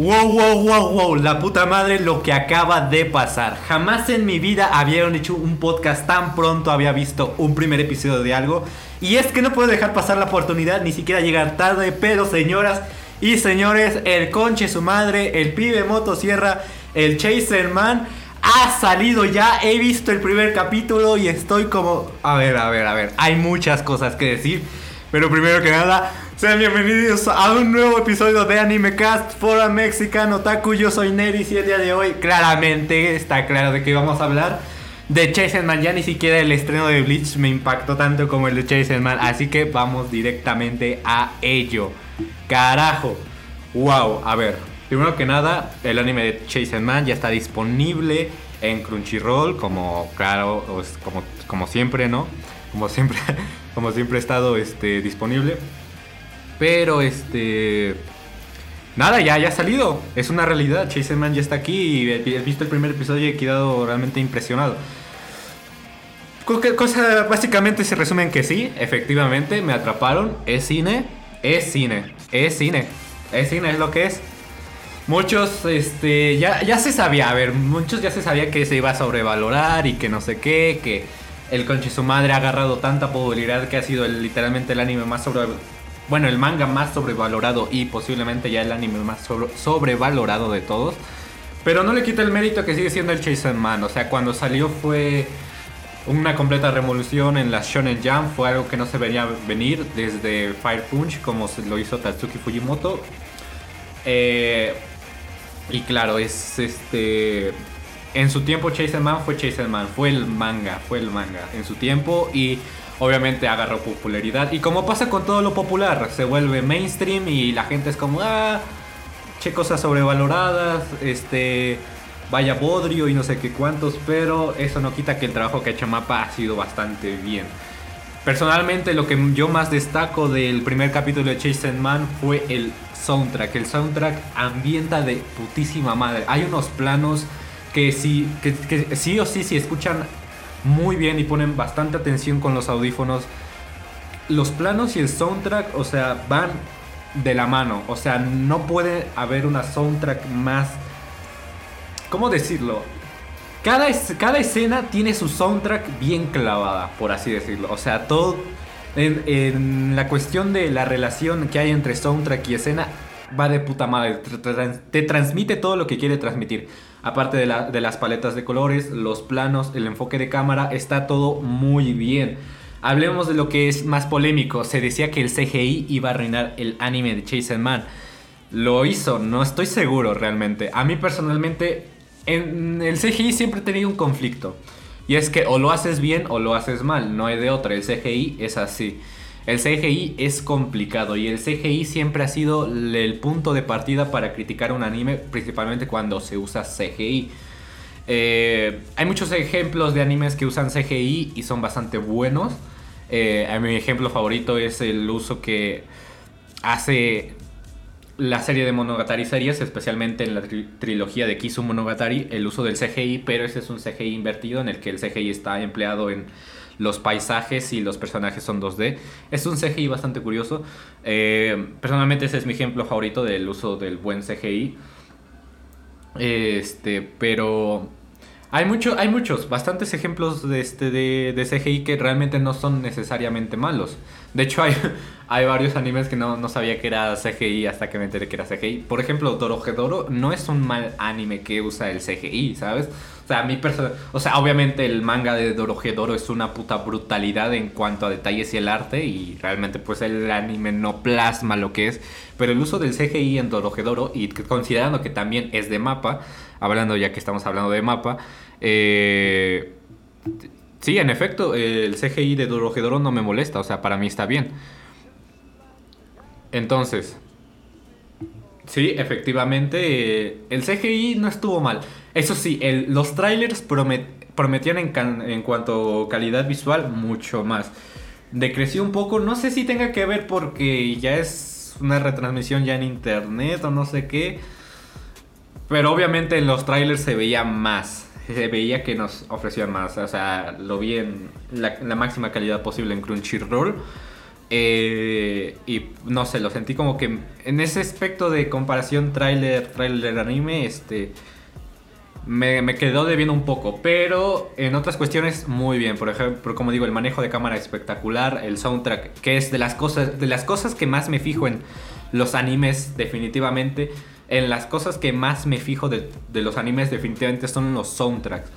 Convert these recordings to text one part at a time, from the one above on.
Wow, wow, wow, wow, la puta madre lo que acaba de pasar. Jamás en mi vida habían hecho un podcast tan pronto, había visto un primer episodio de algo. Y es que no puedo dejar pasar la oportunidad, ni siquiera llegar tarde, pero señoras y señores, el conche su madre, el pibe motosierra, el Chaser Man, ha salido ya. He visto el primer capítulo y estoy como... A ver, a ver, a ver, hay muchas cosas que decir. Pero primero que nada, sean bienvenidos a un nuevo episodio de Anime Cast for a Mexican Otaku. Yo soy Neris y el día de hoy claramente está claro de que vamos a hablar de Chasen Man. Ya ni siquiera el estreno de Bleach me impactó tanto como el de Chasen Man. Así que vamos directamente a ello. Carajo. Wow, a ver. Primero que nada, el anime de Chasen Man ya está disponible en Crunchyroll, como claro, como, como siempre, ¿no? Como siempre, como siempre ha estado este, disponible. Pero este. Nada, ya, ya ha salido. Es una realidad. Chase Man ya está aquí y he visto el primer episodio y he quedado realmente impresionado. Cosa básicamente se resume en que sí, efectivamente, me atraparon. Es cine, es cine, es cine, es cine, es lo que es. Muchos, este, ya, ya se sabía, a ver, muchos ya se sabía que se iba a sobrevalorar y que no sé qué, que el conche su madre ha agarrado tanta popularidad que ha sido literalmente el anime más sobre, bueno, el manga más sobrevalorado y posiblemente ya el anime más sobrevalorado de todos. Pero no le quita el mérito que sigue siendo el Chasen Man. O sea, cuando salió fue una completa revolución en la Shonen Jump. Fue algo que no se venía venir desde Fire Punch, como lo hizo Tatsuki Fujimoto. Eh, y claro, es este. En su tiempo, Chasen Man fue Chasen Man. Fue el manga, fue el manga en su tiempo. Y obviamente agarró popularidad. Y como pasa con todo lo popular, se vuelve mainstream y la gente es como, ah, che, cosas sobrevaloradas, este, vaya bodrio y no sé qué cuántos, pero eso no quita que el trabajo que ha hecho Mapa ha sido bastante bien. Personalmente lo que yo más destaco del primer capítulo de Chase Man fue el soundtrack. El soundtrack ambienta de putísima madre. Hay unos planos que sí, que sí o sí, si escuchan muy bien y ponen bastante atención con los audífonos. Los planos y el soundtrack, o sea, van de la mano. O sea, no puede haber una soundtrack más... ¿Cómo decirlo? Cada, escena tiene su soundtrack bien clavada, por así decirlo. O sea, todo... En, en la cuestión de la relación que hay entre soundtrack y escena, va de puta madre. Te, transmite todo lo que quiere transmitir. Aparte de, las paletas de colores, los planos, el enfoque de cámara, está todo muy bien. Hablemos de lo que es más polémico. Se decía que el CGI iba a arruinar el anime de Chase Man. Lo hizo, no estoy seguro realmente. A mí personalmente, en el CGI siempre he tenido un conflicto. Y es que o lo haces bien o lo haces mal, no hay de otra. El CGI es así. El CGI es complicado y el CGI siempre ha sido el punto de partida para criticar un anime, principalmente cuando se usa CGI. Eh, hay muchos ejemplos de animes que usan CGI y son bastante buenos. Eh, mi ejemplo favorito es el uso que hace la serie de Monogatari series, especialmente en la trilogía de Kisu Monogatari, el uso del CGI, pero ese es un CGI invertido en el que el CGI está empleado en los paisajes y los personajes son 2D. Es un CGI bastante curioso. Eh, personalmente ese es mi ejemplo favorito del uso del buen CGI. Este, pero hay, mucho, hay muchos, bastantes ejemplos de, este, de, de, CGI que realmente no son necesariamente malos. De hecho, hay, hay varios animes que no, sabía que era CGI hasta que me enteré que era CGI. Por ejemplo, Dorohedoro no es un mal anime que usa el CGI, ¿sabes? sea, mi persona, o sea, obviamente el manga de Dorohedoro es una puta brutalidad en cuanto a detalles y el arte y realmente pues el anime no plasma lo que es, pero el uso del CGI en Dorohedoro y considerando que también es de mapa, hablando ya que estamos hablando de mapa, eh, sí, en efecto, el CGI de Dorohedoro no me molesta, o sea, para mí está bien. Entonces, Sí, efectivamente, eh, el CGI no estuvo mal. Eso sí, los trailers prometían en, en, cuanto a calidad visual mucho más. Decreció un poco, no sé si tenga que ver porque ya es una retransmisión ya en internet o no sé qué. Pero obviamente en los trailers se veía más. Se veía que nos ofrecían más. O sea, lo vi en la, la máxima calidad posible en Crunchyroll. Eh, y no sé, lo sentí como que en ese aspecto de comparación trailer, trailer anime, este me, me, quedó debiendo un poco, pero en otras cuestiones muy bien. Por ejemplo, como digo, el manejo de cámara espectacular, el soundtrack, que es de las cosas, de las cosas que más me fijo en los animes, definitivamente. En las cosas que más me fijo de, de los animes, definitivamente son los soundtracks.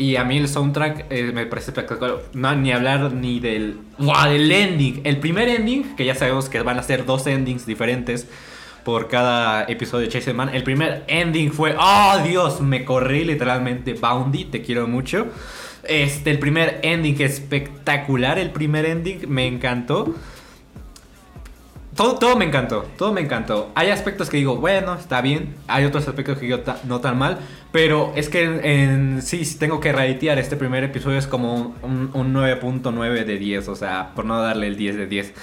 Y a mí el soundtrack eh, me parece espectacular. No, ni hablar ni del. ¡Wow! Del ending. El primer ending, que ya sabemos que van a ser dos endings diferentes por cada episodio de Chase Man. El primer ending fue, oh Dios, me corrí literalmente Boundy, te quiero mucho. Este, el primer ending espectacular, el primer ending me encantó. Todo, todo me encantó, todo me encantó. Hay aspectos que digo, bueno, está bien. Hay otros aspectos que digo, no tan mal. Pero es que en, sí, tengo que reitear, este primer episodio es como un, un 9.9 de 10. O sea, por no darle el 10 de 10.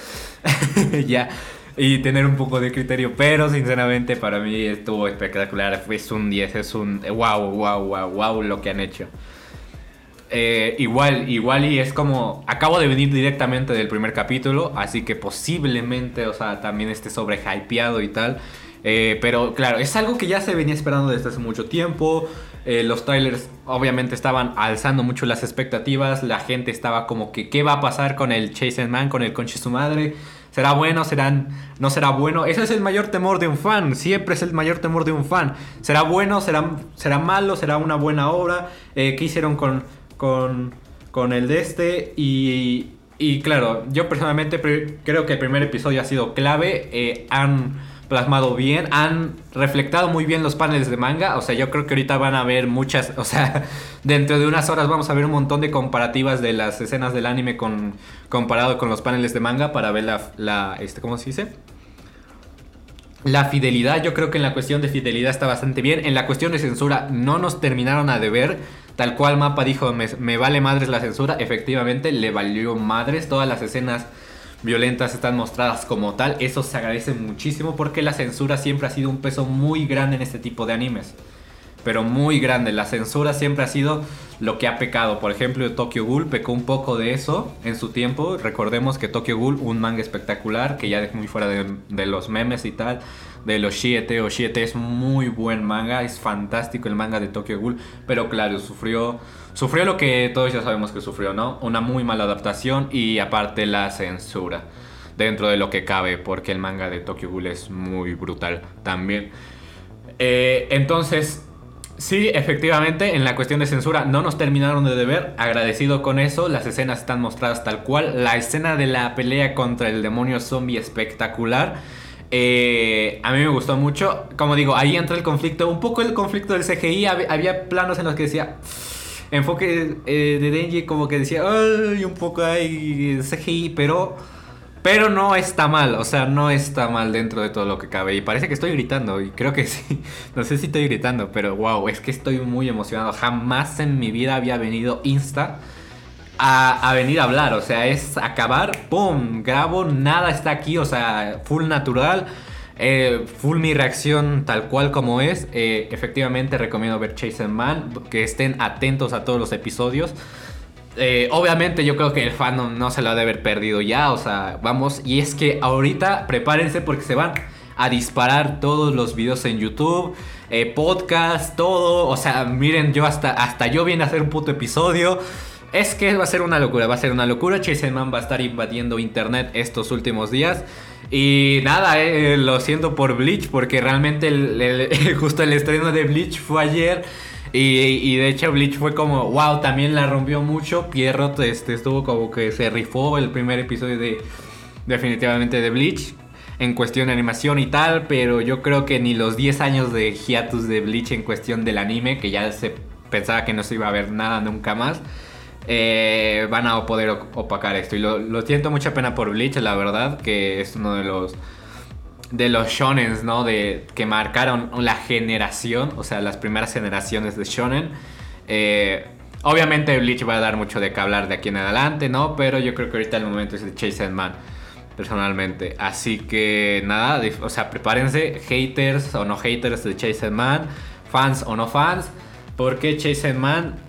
ya y tener un poco de criterio. Pero sinceramente para mí estuvo espectacular. Es un 10, es un wow, wow, wow, wow lo que han hecho. Eh, igual, igual y es como, acabo de venir directamente del primer capítulo, así que posiblemente, o sea, también esté sobre hypeado y tal. Eh, pero claro, es algo que ya se venía esperando desde hace mucho tiempo. Eh, los trailers obviamente estaban alzando mucho las expectativas. La gente estaba como que, ¿qué va a pasar con el Chase Man, con el conche su madre? ¿Será bueno? ¿Serán, ¿No será bueno? Ese es el mayor temor de un fan. Siempre es el mayor temor de un fan. ¿Será bueno? ¿Será, será malo? ¿Será una buena obra? ¿Qué hicieron con, con, con el de este? Y, y claro, yo personalmente creo que el primer episodio ha sido clave. Eh, han plasmado bien, han reflectado muy bien los paneles de manga, o sea, yo creo que ahorita van a ver muchas, o sea, dentro de unas horas vamos a ver un montón de comparativas de las escenas del anime comparado con los paneles de manga para ver la, la este, ¿cómo se dice? La fidelidad, yo creo que en la cuestión de fidelidad está bastante bien. En la cuestión de censura no nos terminaron a deber. Tal cual Mapa dijo, me, vale madres la censura. Efectivamente, le valió madres. Todas las escenas violentas están mostradas como tal. Eso se agradece muchísimo porque la censura siempre ha sido un peso muy grande en este tipo de animes. Pero muy grande. La censura siempre ha sido lo que ha pecado. Por ejemplo, Tokyo Ghoul pecó un poco de eso en su tiempo. Recordemos que Tokyo Ghoul, un manga espectacular, que ya dejó muy fuera de, de los memes y tal, de los Shiete o Shiete es muy buen manga, es fantástico el manga de Tokyo Ghoul, pero claro, sufrió Sufrió lo que todos ya sabemos que sufrió, ¿no? Una muy mala adaptación y aparte la censura. Dentro de lo que cabe, porque el manga de Tokyo Ghoul es muy brutal también. Eh, entonces, sí, efectivamente, en la cuestión de censura no nos terminaron de deber. Agradecido con eso, las escenas están mostradas tal cual. La escena de la pelea contra el demonio zombie espectacular. Eh, a mí me gustó mucho. Como digo, ahí entra el conflicto, un poco el conflicto del CGI. Había planos en los que decía enfoque eh, de Denji como que decía, ay, un poco hay CGI, pero, pero no está mal, o sea, no está mal dentro de todo lo que cabe. Y parece que estoy gritando, y creo que sí, no sé si estoy gritando, pero wow, es que estoy muy emocionado. Jamás en mi vida había venido Insta. A, venir a hablar, o sea, es acabar, ¡pum! Grabo, nada está aquí, o sea, full natural. Eh, full mi reacción tal cual como es. Eh, efectivamente recomiendo ver Chase Man. Que estén atentos a todos los episodios. Eh, obviamente yo creo que el fan no se lo ha de haber perdido ya. O sea, vamos. Y es que ahorita prepárense porque se van a disparar todos los videos en YouTube. podcast, todo. O sea, miren, yo hasta, hasta yo vine a hacer un puto episodio. Es que va a ser una locura, va a ser una locura. Chase Man va a estar invadiendo internet estos últimos días. Y nada, eh, lo siento por Bleach, porque realmente justo el estreno de Bleach fue ayer. Y, de hecho Bleach fue como, wow, también la rompió mucho. Pierrot este, estuvo como que se rifó el primer episodio de definitivamente de Bleach. En cuestión de animación y tal, pero yo creo que ni los 10 años de hiatus de Bleach en cuestión del anime, que ya se pensaba que no se iba a ver nada nunca más eh, van a poder opacar esto. Y lo, siento mucha pena por Bleach, la verdad, que es uno de los de los shonens, ¿no? De que marcaron la generación, o sea, las primeras generaciones de shonen. Eh, obviamente Bleach va a dar mucho de qué hablar de aquí en adelante, ¿no? Pero yo creo que ahorita el momento es de Chase Man, personalmente. Así que nada, o sea, prepárense, haters o no haters de Chase Man, fans o no fans, porque Chase Man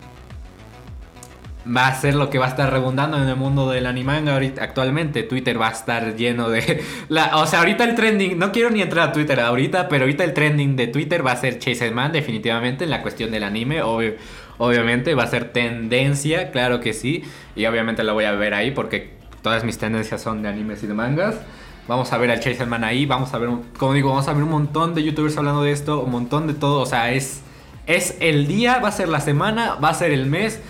va a ser lo que va a estar rebundando en el mundo del animanga ahorita, actualmente. Twitter va a estar lleno de... La, o sea, ahorita el trending, no quiero ni entrar a Twitter ahorita, pero ahorita el trending de Twitter va a ser Chase Man definitivamente en la cuestión del anime. obviamente va a ser tendencia, claro que sí. Y obviamente lo voy a ver ahí porque todas mis tendencias son de animes y de mangas. Vamos a ver al Chase Man ahí, vamos a ver, como digo, vamos a ver un montón de youtubers hablando de esto, un montón de todo, o sea, es, es el día, va a ser la semana, va a ser el mes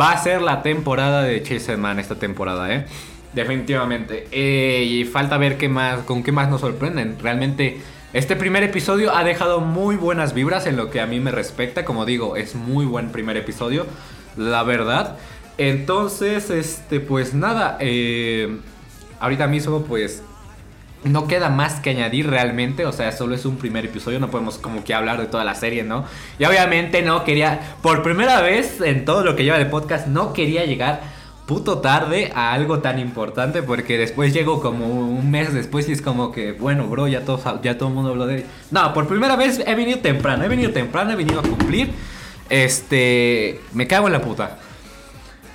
va a ser la temporada de Chase Man esta temporada, ¿eh? Definitivamente. Eh, y falta ver qué más, con qué más nos sorprenden. Realmente, este primer episodio ha dejado muy buenas vibras en lo que a mí me respecta. Como digo, es muy buen primer episodio, la verdad. Entonces, este, pues nada. Eh, ahorita mismo, pues no queda más que añadir realmente, o sea, solo es un primer episodio, no podemos como que hablar de toda la serie, ¿no? Y obviamente no quería, por primera vez en todo lo que lleva de podcast, no quería llegar puto tarde a algo tan importante porque después llego como un mes después y es como que, bueno, bro, ya todo, ya todo el mundo habló de... No, por primera vez he venido temprano, he venido temprano, he venido a cumplir. Este, me cago en la puta.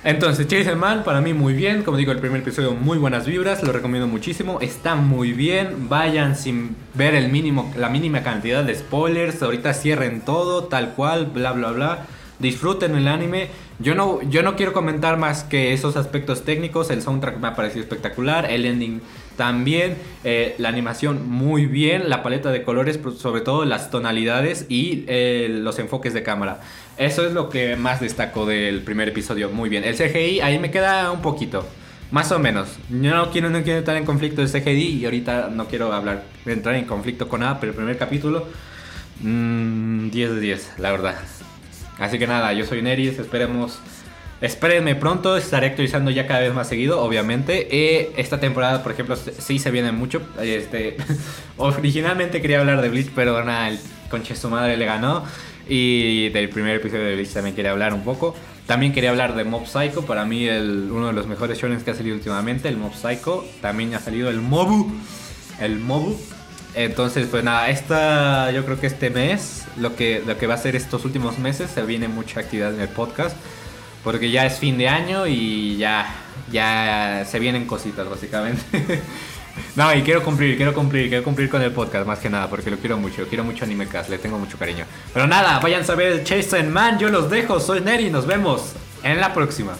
Entonces, Chase Man, para mí muy bien. Como digo, el primer episodio, muy buenas vibras. Lo recomiendo muchísimo. Está muy bien. Vayan sin ver el mínimo, la mínima cantidad de spoilers. Ahorita cierren todo, tal cual, bla, bla, bla. Disfruten el anime. Yo no, yo no quiero comentar más que esos aspectos técnicos. El soundtrack me ha parecido espectacular. El ending también. Eh, la animación muy bien. La paleta de colores, sobre todo las tonalidades y eh, los enfoques de cámara. Eso es lo que más destaco del primer episodio. Muy bien. El CGI ahí me queda un poquito. Más o menos. Yo no quiero, no quiero estar en conflicto de CGI y ahorita no quiero hablar, entrar en conflicto con nada, pero el primer capítulo, 10 mm, de 10, la verdad. Así que nada, yo soy Neris, esperemos. Espérenme pronto, estaré actualizando ya cada vez más seguido, obviamente. Eh, esta temporada, por ejemplo, sí se viene mucho. Este, originalmente quería hablar de Bleach, pero nada, el conche su madre le ganó. Y del primer episodio de Bleach también quería hablar un poco. También quería hablar de Mob Psycho, para mí el, uno de los mejores shonen que ha salido últimamente, el Mob Psycho. También ha salido el Mobu, el Mobu. Entonces, pues nada, esta, yo creo que este mes, lo que, lo que va a ser estos últimos meses, se viene mucha actividad en el podcast. Porque ya es fin de año y ya, ya se vienen cositas, básicamente. No, y quiero cumplir, quiero cumplir, quiero cumplir con el podcast más que nada, porque lo quiero mucho, quiero mucho Anime Cast, le tengo mucho cariño. Pero nada, vayan a ver Chase Man, yo los dejo, soy Neri, nos vemos en la próxima.